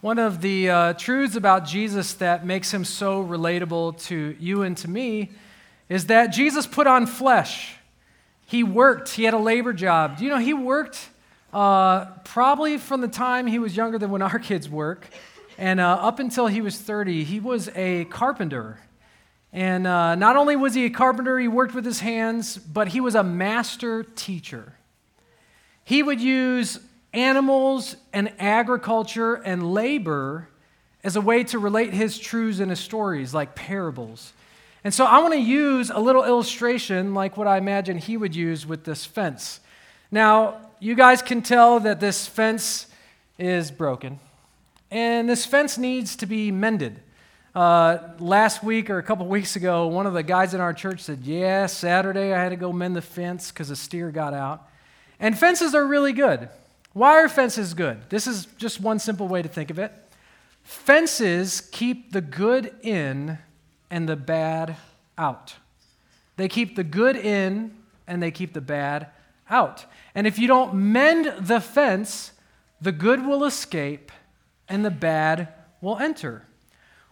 One of the uh, truths about Jesus that makes him so relatable to you and to me is that Jesus put on flesh. He worked, he had a labor job. You know he worked uh, probably from the time he was younger than when our kids work, and uh, up until he was 30, he was a carpenter. And uh, not only was he a carpenter, he worked with his hands, but he was a master teacher. He would use animals and agriculture and labor as a way to relate his truths and his stories, like parables. And so I want to use a little illustration like what I imagine he would use with this fence. Now, you guys can tell that this fence is broken, and this fence needs to be mended. Uh, last week or a couple weeks ago, one of the guys in our church said, Yeah, Saturday I had to go mend the fence because a steer got out. And fences are really good. Why fence is good? This is just one simple way to think of it. Fences keep the good in and the bad out. They keep the good in and they keep the bad out. And if you don't mend the fence, the good will escape and the bad will enter.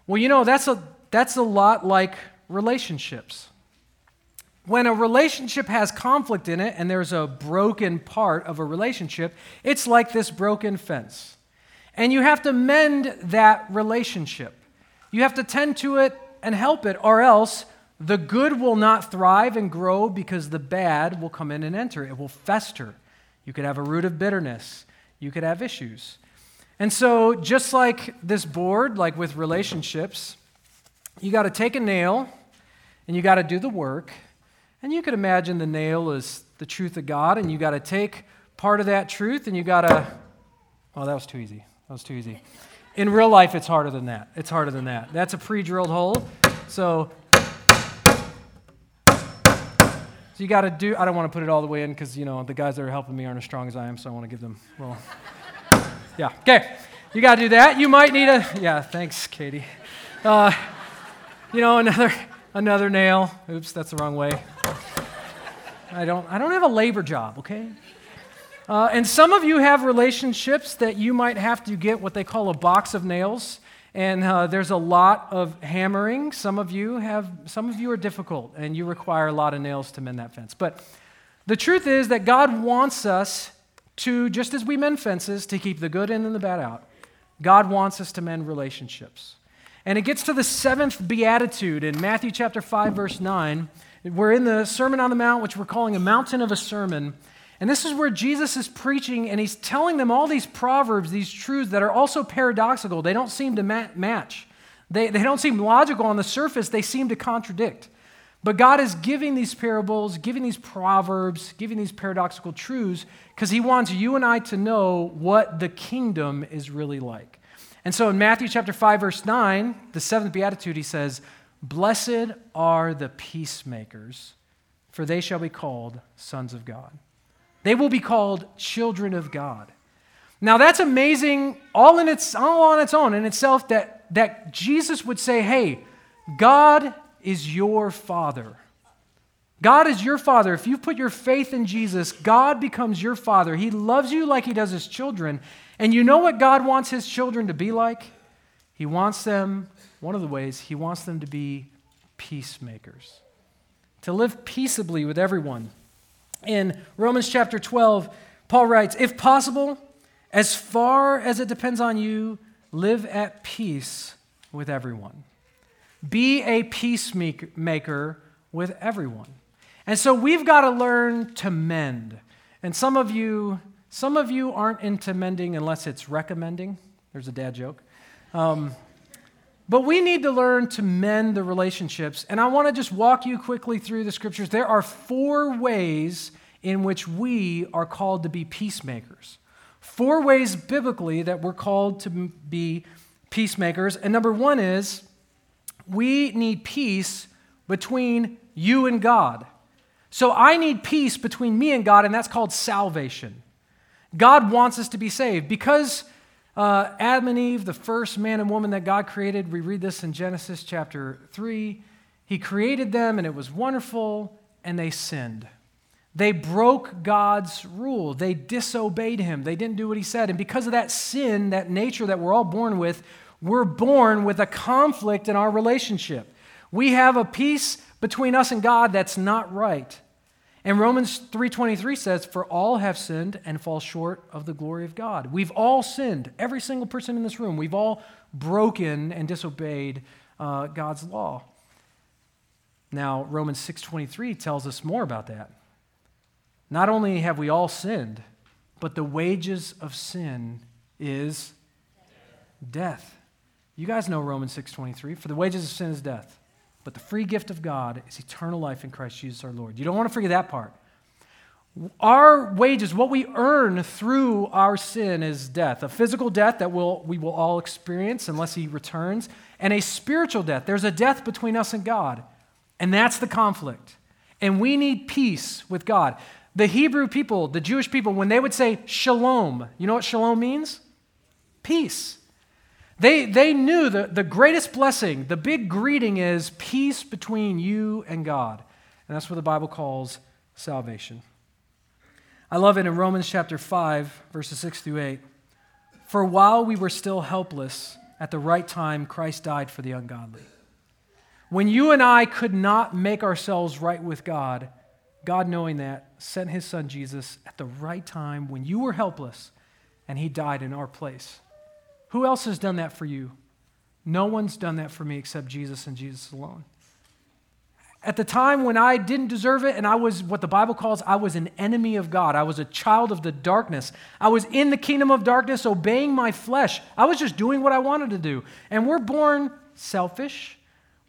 Well, you know, that's a, that's a lot like relationships when a relationship has conflict in it and there's a broken part of a relationship, it's like this broken fence. And you have to mend that relationship. You have to tend to it and help it, or else the good will not thrive and grow because the bad will come in and enter. It will fester. You could have a root of bitterness, you could have issues. And so, just like this board, like with relationships, you got to take a nail and you got to do the work and you could imagine the nail is the truth of God, and you got to take part of that truth and you got to. Well, that was too easy. That was too easy. In real life, it's harder than that. It's harder than that. That's a pre drilled hole. So, so you got to do. I don't want to put it all the way in because, you know, the guys that are helping me aren't as strong as I am, so I want to give them, well, yeah. Okay. You got to do that. You might need a, yeah, thanks, Katie. Uh, you know, another another nail. Oops, that's the wrong way. I don't, I don't have a labor job, okay? Uh, and some of you have relationships that you might have to get what they call a box of nails. And uh, there's a lot of hammering. Some of you have, some of you are difficult, and you require a lot of nails to mend that fence. But the truth is that God wants us to, just as we mend fences, to keep the good in and the bad out. God wants us to mend relationships. And it gets to the seventh beatitude in Matthew chapter 5, verse 9. We're in the Sermon on the Mount, which we're calling a mountain of a sermon. And this is where Jesus is preaching, and he's telling them all these proverbs, these truths that are also paradoxical. They don't seem to match, they, they don't seem logical on the surface, they seem to contradict. But God is giving these parables, giving these proverbs, giving these paradoxical truths because he wants you and I to know what the kingdom is really like. And so in Matthew chapter 5 verse 9, the seventh beatitude he says, Blessed are the peacemakers, for they shall be called sons of God. They will be called children of God. Now that's amazing, all in its all on its own in itself, that, that Jesus would say, Hey, God is your father. God is your father. If you put your faith in Jesus, God becomes your father. He loves you like he does his children. And you know what God wants his children to be like? He wants them one of the ways, he wants them to be peacemakers, to live peaceably with everyone. In Romans chapter 12, Paul writes, If possible, as far as it depends on you, live at peace with everyone. Be a peacemaker with everyone. And so we've got to learn to mend. And some of you, some of you aren't into mending unless it's recommending. There's a dad joke. Um, but we need to learn to mend the relationships. And I want to just walk you quickly through the scriptures. There are four ways in which we are called to be peacemakers. Four ways biblically that we're called to be peacemakers. And number one is we need peace between you and God. So I need peace between me and God, and that's called salvation. God wants us to be saved because uh, Adam and Eve, the first man and woman that God created, we read this in Genesis chapter 3. He created them and it was wonderful, and they sinned. They broke God's rule. They disobeyed him. They didn't do what he said. And because of that sin, that nature that we're all born with, we're born with a conflict in our relationship. We have a peace between us and God that's not right. And Romans 3:23 says, "For all have sinned and fall short of the glory of God." We've all sinned. Every single person in this room. We've all broken and disobeyed uh, God's law. Now, Romans 6:23 tells us more about that. Not only have we all sinned, but the wages of sin is death. You guys know Romans 6:23, for the wages of sin is death. But the free gift of God is eternal life in Christ Jesus our Lord. You don't want to forget that part. Our wages, what we earn through our sin, is death a physical death that we'll, we will all experience unless He returns, and a spiritual death. There's a death between us and God, and that's the conflict. And we need peace with God. The Hebrew people, the Jewish people, when they would say shalom, you know what shalom means? Peace. They, they knew the, the greatest blessing, the big greeting is peace between you and God. And that's what the Bible calls salvation. I love it in Romans chapter 5, verses 6 through 8. For while we were still helpless, at the right time, Christ died for the ungodly. When you and I could not make ourselves right with God, God, knowing that, sent his son Jesus at the right time when you were helpless, and he died in our place. Who else has done that for you? No one's done that for me except Jesus and Jesus alone. At the time when I didn't deserve it, and I was what the Bible calls, I was an enemy of God. I was a child of the darkness. I was in the kingdom of darkness, obeying my flesh. I was just doing what I wanted to do. And we're born selfish.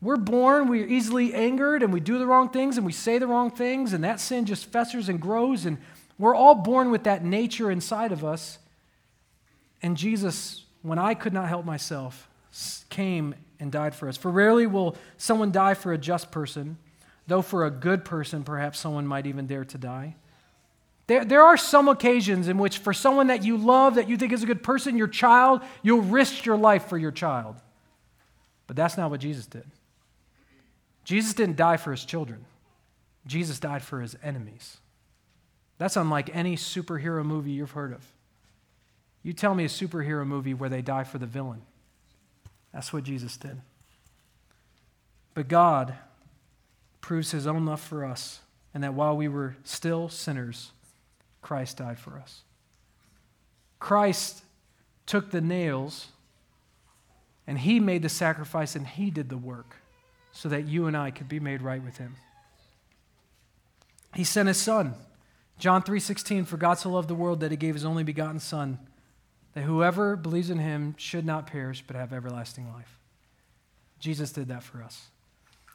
We're born, we're easily angered, and we do the wrong things, and we say the wrong things, and that sin just festers and grows. And we're all born with that nature inside of us. And Jesus when I could not help myself, came and died for us. For rarely will someone die for a just person, though for a good person, perhaps someone might even dare to die. There, there are some occasions in which, for someone that you love, that you think is a good person, your child, you'll risk your life for your child. But that's not what Jesus did. Jesus didn't die for his children, Jesus died for his enemies. That's unlike any superhero movie you've heard of. You tell me a superhero movie where they die for the villain. That's what Jesus did. But God proves his own love for us, and that while we were still sinners, Christ died for us. Christ took the nails and he made the sacrifice and he did the work so that you and I could be made right with him. He sent his son. John 3:16 for God so loved the world that he gave his only begotten son that whoever believes in him should not perish but have everlasting life. Jesus did that for us.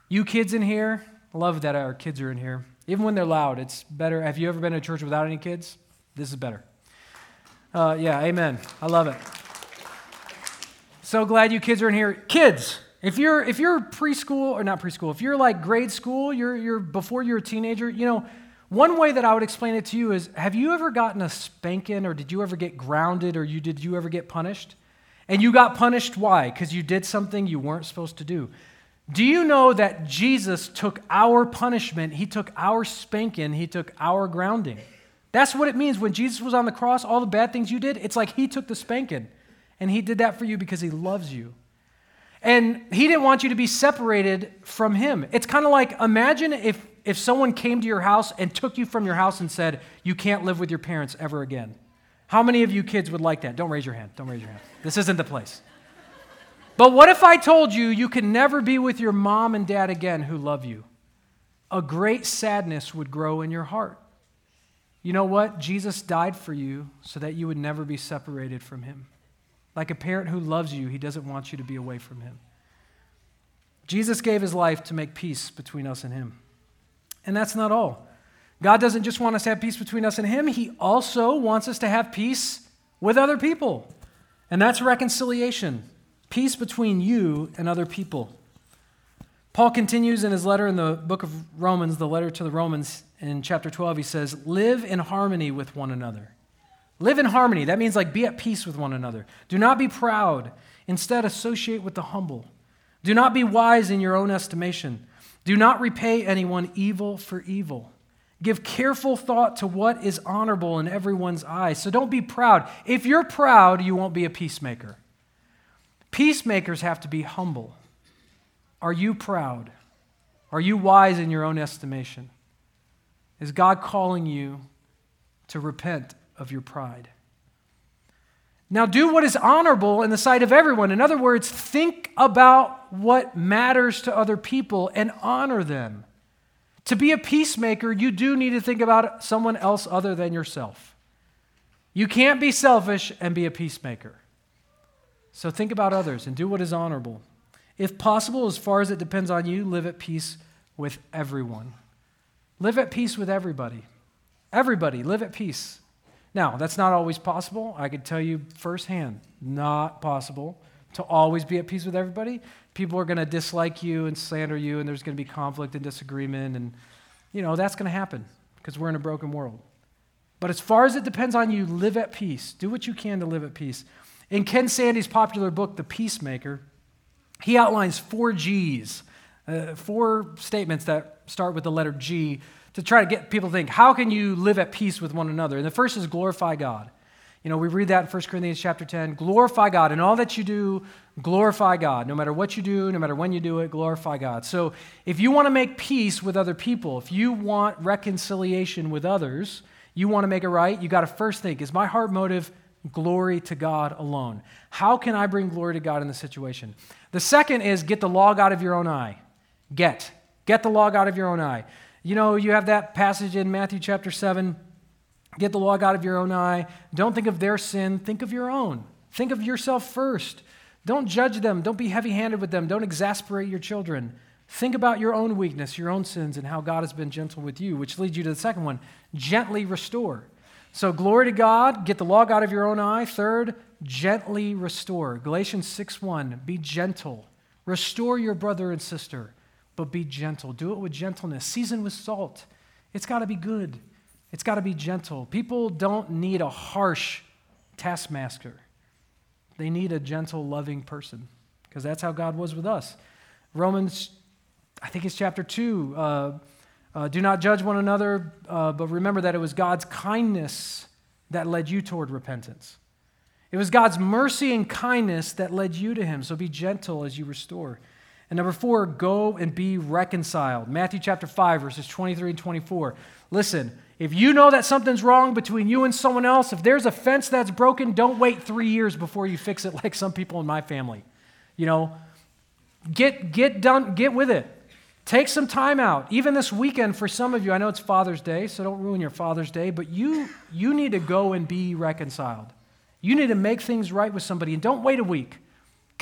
You kids in here, love that our kids are in here. Even when they're loud, it's better. Have you ever been to church without any kids? This is better. Uh, yeah, amen. I love it. So glad you kids are in here. Kids, if you're if you're preschool or not preschool, if you're like grade school, you're you're before you're a teenager, you know, one way that I would explain it to you is have you ever gotten a spanking or did you ever get grounded or you, did you ever get punished? And you got punished why? Because you did something you weren't supposed to do. Do you know that Jesus took our punishment? He took our spanking, he took our grounding. That's what it means when Jesus was on the cross, all the bad things you did, it's like he took the spanking. And he did that for you because he loves you. And he didn't want you to be separated from him. It's kind of like imagine if if someone came to your house and took you from your house and said, You can't live with your parents ever again? How many of you kids would like that? Don't raise your hand. Don't raise your hand. This isn't the place. But what if I told you you can never be with your mom and dad again who love you? A great sadness would grow in your heart. You know what? Jesus died for you so that you would never be separated from him. Like a parent who loves you, he doesn't want you to be away from him. Jesus gave his life to make peace between us and him. And that's not all. God doesn't just want us to have peace between us and Him, He also wants us to have peace with other people. And that's reconciliation peace between you and other people. Paul continues in his letter in the book of Romans, the letter to the Romans in chapter 12, he says, Live in harmony with one another. Live in harmony. That means like be at peace with one another. Do not be proud. Instead, associate with the humble. Do not be wise in your own estimation. Do not repay anyone evil for evil. Give careful thought to what is honorable in everyone's eyes. So don't be proud. If you're proud, you won't be a peacemaker. Peacemakers have to be humble. Are you proud? Are you wise in your own estimation? Is God calling you to repent of your pride? Now, do what is honorable in the sight of everyone. In other words, think about what matters to other people and honor them. To be a peacemaker, you do need to think about someone else other than yourself. You can't be selfish and be a peacemaker. So think about others and do what is honorable. If possible, as far as it depends on you, live at peace with everyone. Live at peace with everybody. Everybody, live at peace. Now, that's not always possible. I can tell you firsthand, not possible to always be at peace with everybody people are going to dislike you and slander you, and there's going to be conflict and disagreement. And, you know, that's going to happen because we're in a broken world. But as far as it depends on you, live at peace. Do what you can to live at peace. In Ken Sande's popular book, The Peacemaker, he outlines four G's, uh, four statements that start with the letter G to try to get people to think, how can you live at peace with one another? And the first is glorify God. You know, we read that in 1 Corinthians chapter 10. Glorify God. In all that you do, glorify God. No matter what you do, no matter when you do it, glorify God. So if you want to make peace with other people, if you want reconciliation with others, you want to make it right, you got to first think, is my heart motive glory to God alone? How can I bring glory to God in the situation? The second is get the log out of your own eye. Get. Get the log out of your own eye. You know, you have that passage in Matthew chapter 7 Get the log out of your own eye. Don't think of their sin, think of your own. Think of yourself first. Don't judge them. Don't be heavy handed with them. Don't exasperate your children. Think about your own weakness, your own sins, and how God has been gentle with you, which leads you to the second one gently restore. So, glory to God, get the log out of your own eye. Third, gently restore. Galatians 6 1, be gentle. Restore your brother and sister, but be gentle. Do it with gentleness. Season with salt. It's got to be good. It's got to be gentle. People don't need a harsh taskmaster, they need a gentle, loving person because that's how God was with us. Romans, I think it's chapter 2. Uh, uh, do not judge one another, uh, but remember that it was God's kindness that led you toward repentance. It was God's mercy and kindness that led you to Him. So be gentle as you restore. And number four, go and be reconciled. Matthew chapter 5, verses 23 and 24. Listen, if you know that something's wrong between you and someone else, if there's a fence that's broken, don't wait three years before you fix it like some people in my family. You know, get, get done, get with it. Take some time out. Even this weekend for some of you, I know it's Father's Day, so don't ruin your Father's Day, but you, you need to go and be reconciled. You need to make things right with somebody and don't wait a week.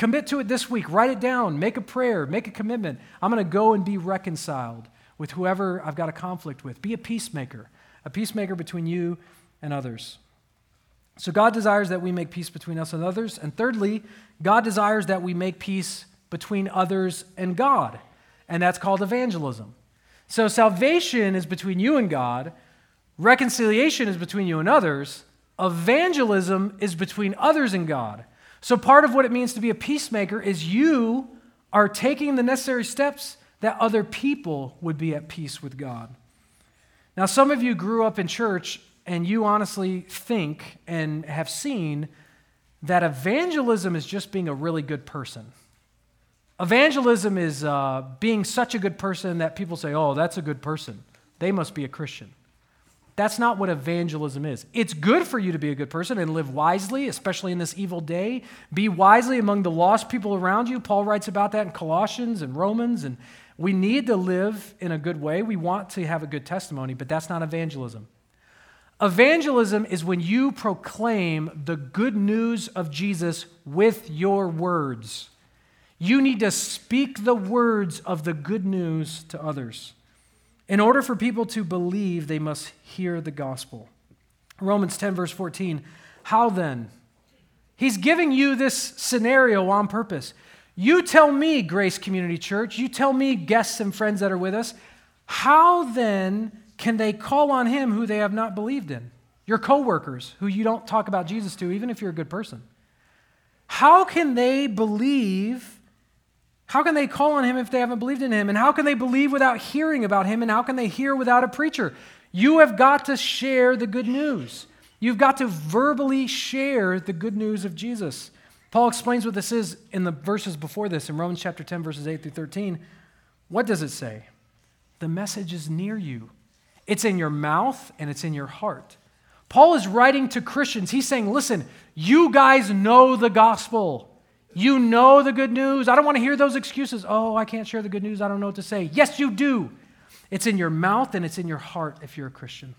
Commit to it this week. Write it down. Make a prayer. Make a commitment. I'm going to go and be reconciled with whoever I've got a conflict with. Be a peacemaker a peacemaker between you and others. So God desires that we make peace between us and others. And thirdly, God desires that we make peace between others and God. And that's called evangelism. So salvation is between you and God, reconciliation is between you and others, evangelism is between others and God. So part of what it means to be a peacemaker is you are taking the necessary steps that other people would be at peace with God. Now, some of you grew up in church and you honestly think and have seen that evangelism is just being a really good person. Evangelism is uh, being such a good person that people say, oh, that's a good person. They must be a Christian. That's not what evangelism is. It's good for you to be a good person and live wisely, especially in this evil day. Be wisely among the lost people around you. Paul writes about that in Colossians and Romans and we need to live in a good way. We want to have a good testimony, but that's not evangelism. Evangelism is when you proclaim the good news of Jesus with your words. You need to speak the words of the good news to others. In order for people to believe, they must hear the gospel. Romans 10, verse 14. How then? He's giving you this scenario on purpose. You tell me, Grace Community Church, you tell me, guests and friends that are with us, how then can they call on him who they have not believed in? Your coworkers who you don't talk about Jesus to, even if you're a good person. How can they believe? How can they call on him if they haven't believed in him? And how can they believe without hearing about him? And how can they hear without a preacher? You have got to share the good news. You've got to verbally share the good news of Jesus. Paul explains what this is in the verses before this in Romans chapter 10, verses 8 through 13. What does it say? The message is near you, it's in your mouth and it's in your heart. Paul is writing to Christians. He's saying, listen, you guys know the gospel. You know the good news. I don't want to hear those excuses. Oh, I can't share the good news. I don't know what to say. Yes, you do. It's in your mouth and it's in your heart if you're a Christian.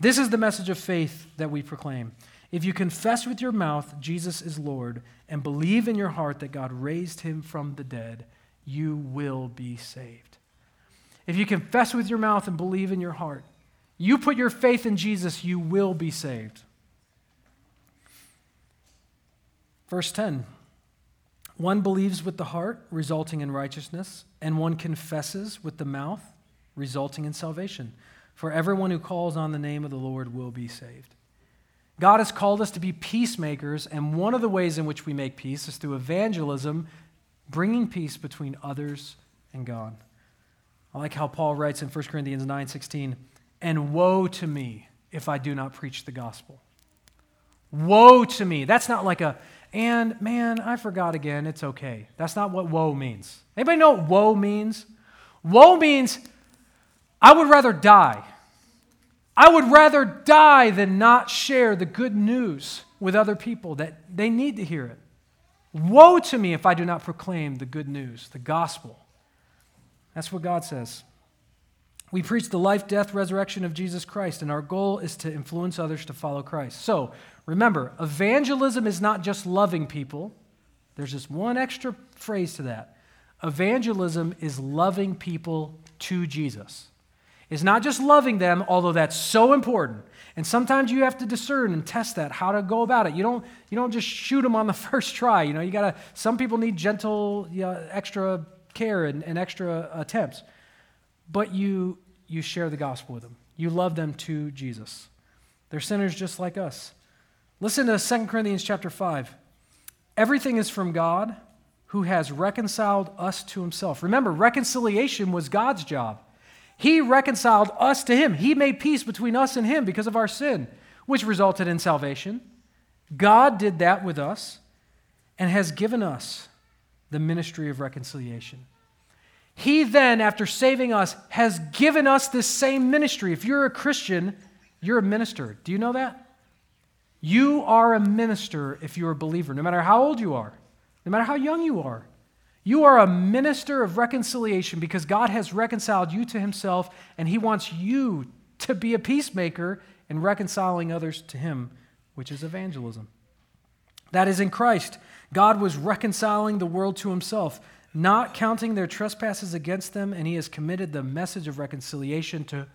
This is the message of faith that we proclaim. If you confess with your mouth Jesus is Lord and believe in your heart that God raised him from the dead, you will be saved. If you confess with your mouth and believe in your heart, you put your faith in Jesus, you will be saved. Verse 10 One believes with the heart, resulting in righteousness, and one confesses with the mouth, resulting in salvation. For everyone who calls on the name of the Lord will be saved. God has called us to be peacemakers, and one of the ways in which we make peace is through evangelism, bringing peace between others and God. I like how Paul writes in 1 Corinthians 9:16, "And woe to me if I do not preach the gospel." Woe to me. That's not like a and man, I forgot again, it's okay. That's not what woe means. Anybody know what woe means? Woe means I would rather die I would rather die than not share the good news with other people that they need to hear it. Woe to me if I do not proclaim the good news, the gospel. That's what God says. We preach the life, death, resurrection of Jesus Christ, and our goal is to influence others to follow Christ. So remember, evangelism is not just loving people, there's just one extra phrase to that. Evangelism is loving people to Jesus It's not just loving them, although that's so important. And sometimes you have to discern and test that, how to go about it. You don't, you don't just shoot them on the first try. You know, you gotta, some people need gentle, you know, extra care and, and extra attempts. But you, you share the gospel with them. You love them to Jesus. They're sinners just like us. Listen to 2 Corinthians chapter 5. Everything is from God who has reconciled us to himself. Remember, reconciliation was God's job. He reconciled us to Him. He made peace between us and Him because of our sin, which resulted in salvation. God did that with us and has given us the ministry of reconciliation. He then, after saving us, has given us this same ministry. If you're a Christian, you're a minister. Do you know that? You are a minister if you're a believer, no matter how old you are, no matter how young you are. You are a minister of reconciliation because God has reconciled you to himself, and he wants you to be a peacemaker in reconciling others to him, which is evangelism. That is in Christ. God was reconciling the world to himself, not counting their trespasses against them, and he has committed the message of reconciliation to.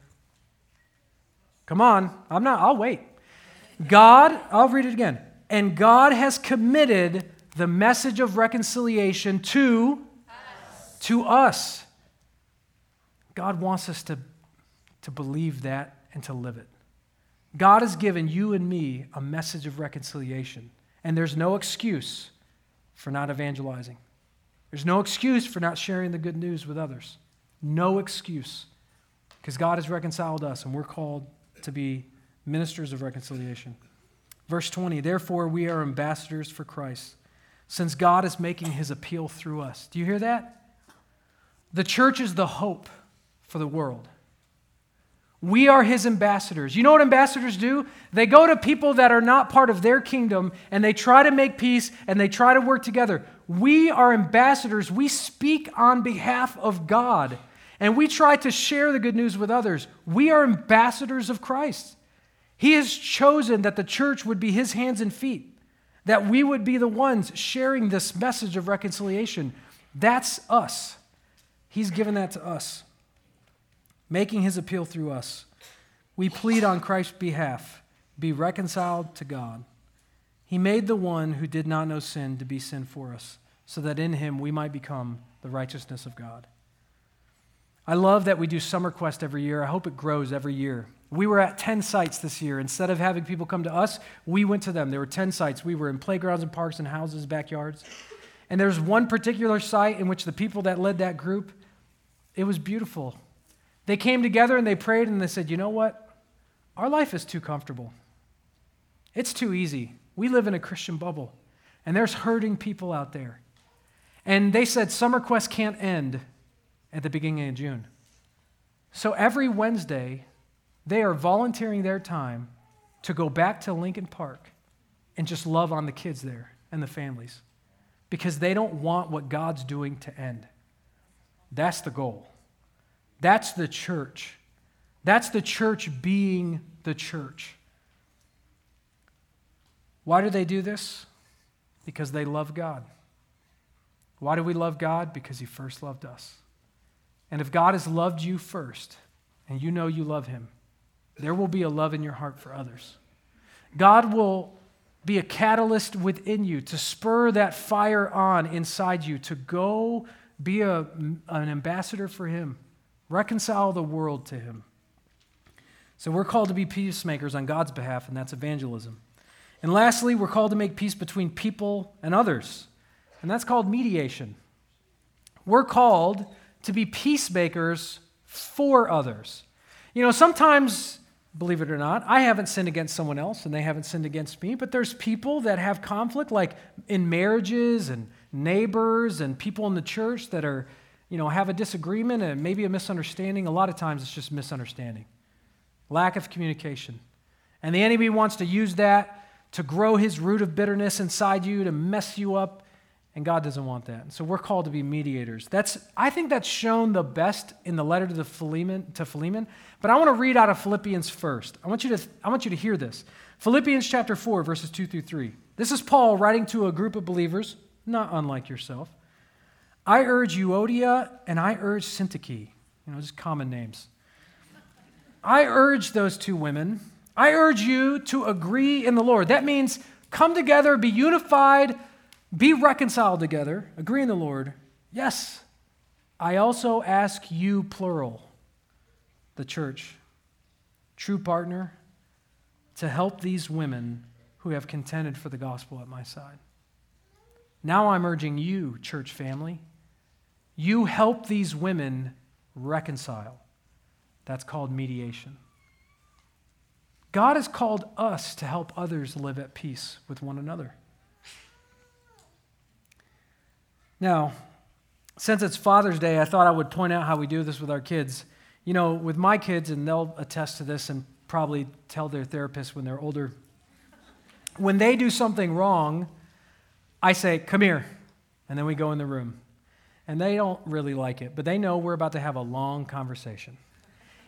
Come on, I'm not, I'll wait. God, I'll read it again. And God has committed the message of reconciliation to us. to us. God wants us to, to believe that and to live it. God has given you and me a message of reconciliation, and there's no excuse for not evangelizing. There's no excuse for not sharing the good news with others. No excuse. Because God has reconciled us, and we're called to be ministers of reconciliation. Verse 20, therefore, we are ambassadors for Christ since God is making his appeal through us. Do you hear that? The church is the hope for the world. We are his ambassadors. You know what ambassadors do? They go to people that are not part of their kingdom and they try to make peace and they try to work together. We are ambassadors. We speak on behalf of God and we try to share the good news with others. We are ambassadors of Christ. He has chosen that the church would be his hands and feet that we would be the ones sharing this message of reconciliation. That's us. He's given that to us, making his appeal through us. We plead on Christ's behalf be reconciled to God. He made the one who did not know sin to be sin for us, so that in him we might become the righteousness of God. I love that we do Summer Quest every year. I hope it grows every year. We were at 10 sites this year. Instead of having people come to us, we went to them. There were 10 sites. We were in playgrounds and parks and houses, backyards. And there's one particular site in which the people that led that group, it was beautiful. They came together and they prayed and they said, You know what? Our life is too comfortable. It's too easy. We live in a Christian bubble, and there's hurting people out there. And they said Summer Quest can't end at the beginning of June. So every Wednesday, they are volunteering their time to go back to Lincoln Park and just love on the kids there and the families because they don't want what God's doing to end. That's the goal. That's the church. That's the church being the church. Why do they do this? Because they love God. Why do we love God? Because He first loved us. And if God has loved you first, and you know you love Him, there will be a love in your heart for others. God will be a catalyst within you to spur that fire on inside you to go be a, an ambassador for Him, reconcile the world to Him. So we're called to be peacemakers on God's behalf, and that's evangelism. And lastly, we're called to make peace between people and others, and that's called mediation. We're called to be peacemakers for others. You know, sometimes, believe it or not, I haven't sinned against someone else and they haven't sinned against me, but there's people that have conflict, like in marriages and neighbors and people in the church that are, you know, have a disagreement and maybe a misunderstanding. A lot of times it's just misunderstanding, lack of communication. And the enemy wants to use that to grow his root of bitterness inside you, to mess you up, and God doesn't want that. And so we're called to be mediators. That's, I think that's shown the best in the letter to, the Philemon, to Philemon. But I want to read out of Philippians first. I want, you to, I want you to hear this. Philippians chapter 4, verses 2 through 3. This is Paul writing to a group of believers, not unlike yourself. I urge Euodia and I urge Syntyche, you know, just common names. I urge those two women. I urge you to agree in the Lord. That means come together, be unified, be reconciled together, agree in the Lord. Yes, I also ask you, plural, the church, true partner, to help these women who have contended for the gospel at my side. Now I'm urging you, church family, you help these women reconcile. That's called mediation. God has called us to help others live at peace with one another. Now, since it's Father's Day, I thought I would point out how we do this with our kids. You know, with my kids, and they'll attest to this and probably tell their therapist when they're older. When they do something wrong, I say, Come here. And then we go in the room. And they don't really like it, but they know we're about to have a long conversation.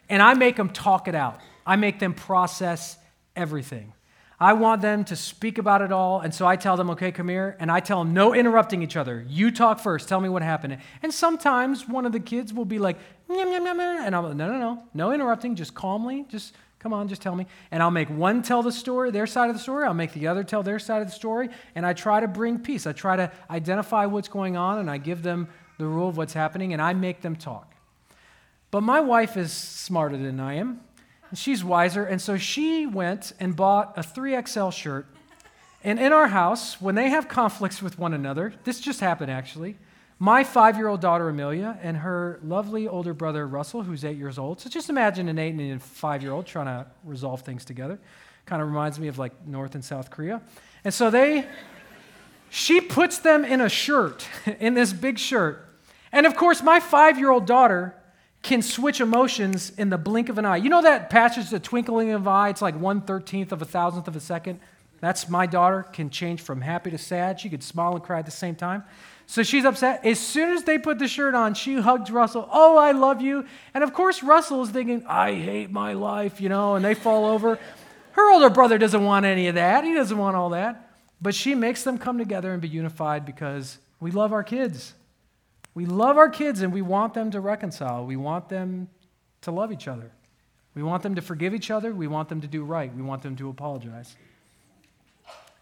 And I make them talk it out, I make them process everything. I want them to speak about it all. And so I tell them, okay, come here. And I tell them, no interrupting each other. You talk first. Tell me what happened. And sometimes one of the kids will be like, nyam, and I'm like, no, no, no. No interrupting. Just calmly. Just come on, just tell me. And I'll make one tell the story, their side of the story. I'll make the other tell their side of the story. And I try to bring peace. I try to identify what's going on and I give them the rule of what's happening and I make them talk. But my wife is smarter than I am. She's wiser. And so she went and bought a 3XL shirt. And in our house, when they have conflicts with one another, this just happened actually. My five year old daughter Amelia and her lovely older brother Russell, who's eight years old. So just imagine an eight and a five year old trying to resolve things together. Kind of reminds me of like North and South Korea. And so they, she puts them in a shirt, in this big shirt. And of course, my five year old daughter can switch emotions in the blink of an eye. You know that passage, the twinkling of an eye, it's like one thirteenth of a thousandth of a second? That's my daughter, can change from happy to sad. She could smile and cry at the same time. So she's upset. As soon as they put the shirt on, she hugs Russell. Oh, I love you. And of course, Russell is thinking, I hate my life, you know, and they fall over. Her older brother doesn't want any of that. He doesn't want all that. But she makes them come together and be unified because we love our kids. We love our kids and we want them to reconcile. We want them to love each other. We want them to forgive each other. We want them to do right. We want them to apologize.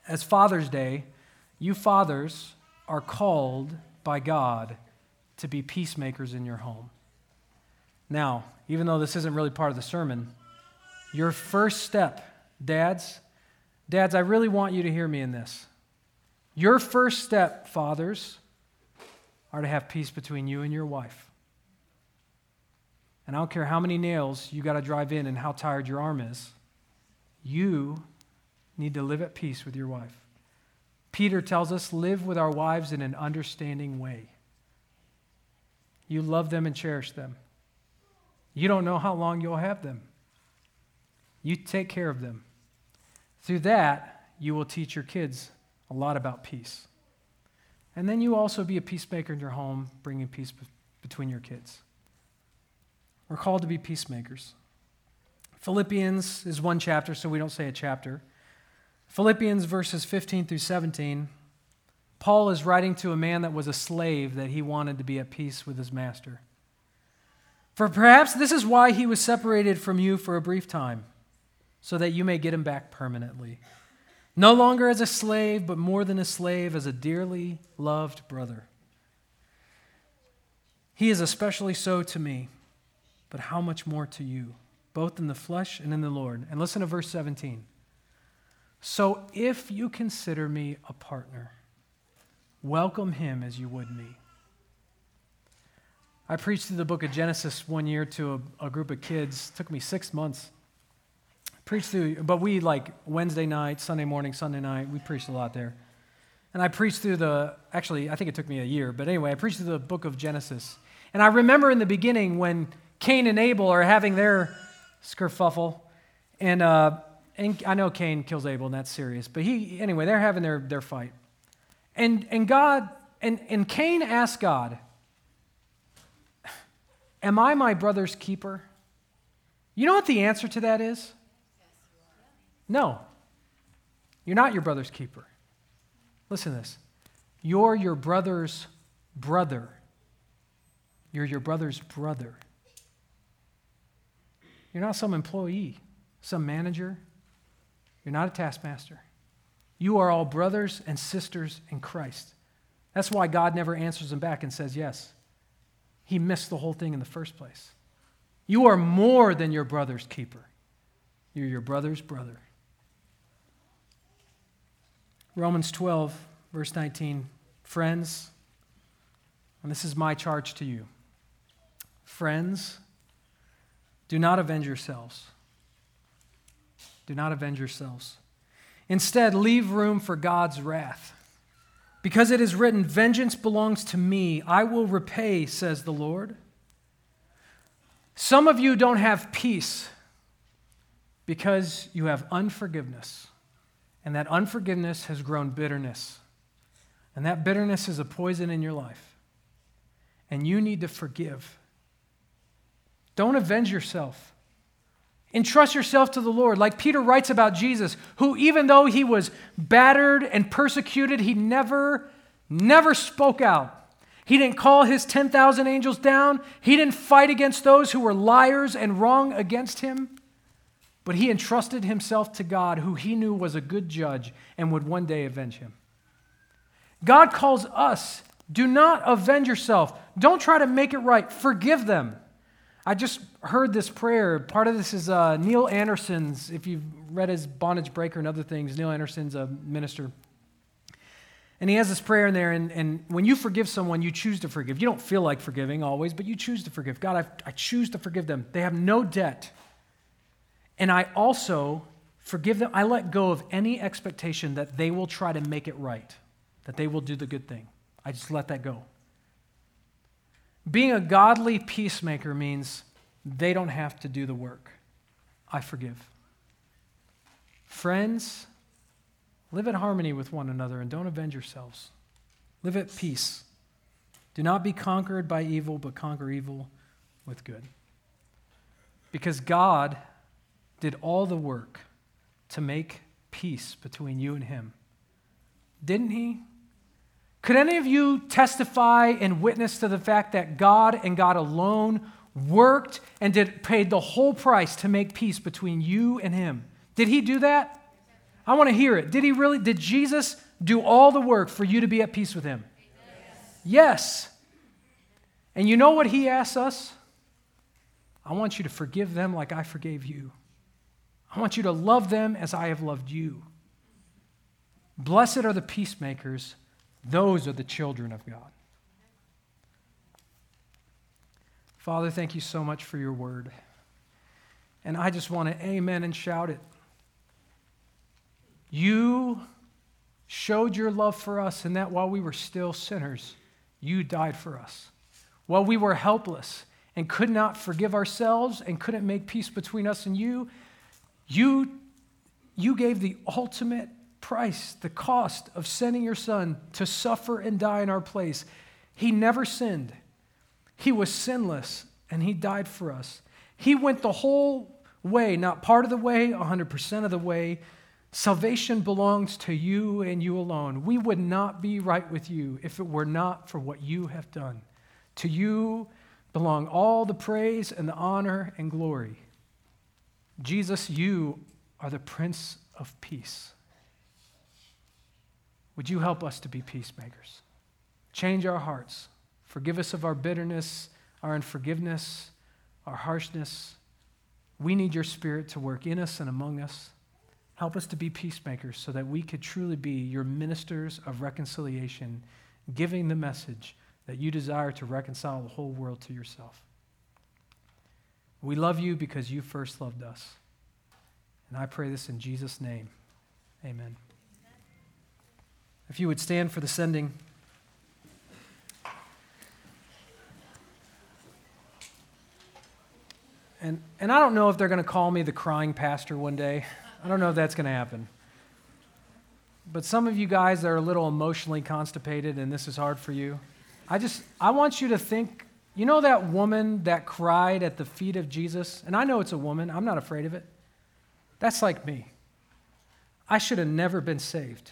As Father's Day, you fathers are called by God to be peacemakers in your home. Now, even though this isn't really part of the sermon, your first step, dads, dads, I really want you to hear me in this. Your first step, fathers, are to have peace between you and your wife. and I don't care how many nails you got to drive in and how tired your arm is, you need to live at peace with your wife. Peter tells us live with our wives in an understanding way. You love them and cherish them. You don't know how long you'll have them. You take care of them. Through that, you will teach your kids a lot about peace. And then you also be a peacemaker in your home, bringing peace between your kids. We're called to be peacemakers. Philippians is one chapter, so we don't say a chapter. Philippians verses 15 through 17, Paul is writing to a man that was a slave that he wanted to be at peace with his master. For perhaps this is why he was separated from you for a brief time, so that you may get him back permanently. No longer as a slave, but more than a slave, as a dearly loved brother. He is especially so to me, but how much more to you, both in the flesh and in the Lord. And listen to verse 17. So if you consider me a partner, welcome him as you would me. I preached through the book of Genesis one year to a, a group of kids. It took me six months. Preached through, but we like Wednesday night, Sunday morning, Sunday night, we preached a lot there. And I preached through the, actually, I think it took me a year, but anyway, I preached through the book of Genesis. And I remember in the beginning when Cain and Abel are having their skerfuffle, and uh, and I know Cain kills Abel, and that's serious. But he, anyway, they're having their, their fight. And, and God, and, and Cain asked God, Am I my brother's keeper? You know what the answer to that is? No. You're not your brother's keeper. Listen to this. You're your brother's brother. You're your brother's brother. You're not some employee, some manager, you're not a taskmaster. You are all brothers and sisters in Christ. That's why God never answers them back and says yes. He missed the whole thing in the first place. You are more than your brother's keeper, you're your brother's brother. Romans 12, verse 19. Friends, and this is my charge to you. Friends, do not avenge yourselves do not avenge yourselves. Instead, leave room for God's wrath. Because it is written, Vengeance belongs to me, I will repay, says the Lord. Some of you don't have peace because you have unforgiveness. And that unforgiveness has grown bitterness. And that bitterness is a poison in your life. And you need to forgive. Don't avenge yourself. Entrust yourself to the Lord. Like Peter writes about Jesus, who, even though he was battered and persecuted, he never, never spoke out. He didn't call his 10,000 angels down. He didn't fight against those who were liars and wrong against him. But he entrusted himself to God, who he knew was a good judge and would one day avenge him. God calls us do not avenge yourself. Don't try to make it right. Forgive them. I just heard this prayer. Part of this is uh, Neil Anderson's. If you've read his Bondage Breaker and other things, Neil Anderson's a minister. And he has this prayer in there, and, and when you forgive someone, you choose to forgive. You don't feel like forgiving always, but you choose to forgive. God, I, I choose to forgive them. They have no debt. And I also forgive them. I let go of any expectation that they will try to make it right, that they will do the good thing. I just let that go. Being a godly peacemaker means they don't have to do the work. I forgive. Friends, live in harmony with one another and don't avenge yourselves. Live at peace. Do not be conquered by evil, but conquer evil with good. Because God did all the work to make peace between you and Him. Didn't He? Could any of you testify and witness to the fact that God and God alone worked and did paid the whole price to make peace between you and him? Did he do that? I want to hear it. Did he really did Jesus do all the work for you to be at peace with him? Yes. yes. And you know what he asks us? I want you to forgive them like I forgave you. I want you to love them as I have loved you. Blessed are the peacemakers those are the children of God. Father, thank you so much for your word. And I just want to amen and shout it. You showed your love for us and that while we were still sinners, you died for us. While we were helpless and could not forgive ourselves and couldn't make peace between us and you, you, you gave the ultimate price, the cost of sending your son to suffer and die in our place. He never sinned. He was sinless and he died for us. He went the whole way, not part of the way, 100% of the way. Salvation belongs to you and you alone. We would not be right with you if it were not for what you have done. To you belong all the praise and the honor and glory. Jesus, you are the Prince of Peace. Would you help us to be peacemakers? Change our hearts. Forgive us of our bitterness, our unforgiveness, our harshness. We need your spirit to work in us and among us. Help us to be peacemakers so that we could truly be your ministers of reconciliation, giving the message that you desire to reconcile the whole world to yourself. We love you because you first loved us. And I pray this in Jesus' name. Amen. If you would stand for the sending. And, and I don't know if they're going to call me the crying pastor one day. I don't know if that's going to happen. But some of you guys are a little emotionally constipated and this is hard for you, I just, I want you to think, you know that woman that cried at the feet of Jesus? And I know it's a woman, I'm not afraid of it. That's like me. I should have never been saved.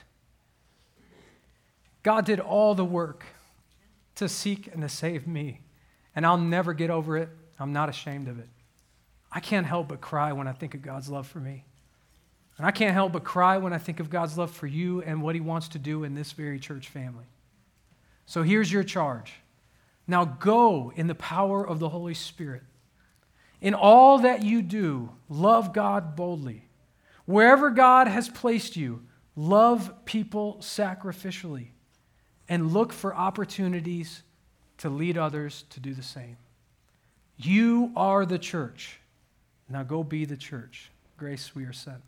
God did all the work to seek and to save me, and I'll never get over it. I'm not ashamed of it. I can't help but cry when I think of God's love for me. And I can't help but cry when I think of God's love for you and what He wants to do in this very church family. So here's your charge. Now go in the power of the Holy Spirit. In all that you do, love God boldly. Wherever God has placed you, love people sacrificially and look for opportunities to lead others to do the same. You are the church. Now go be the church. Grace, we are sent.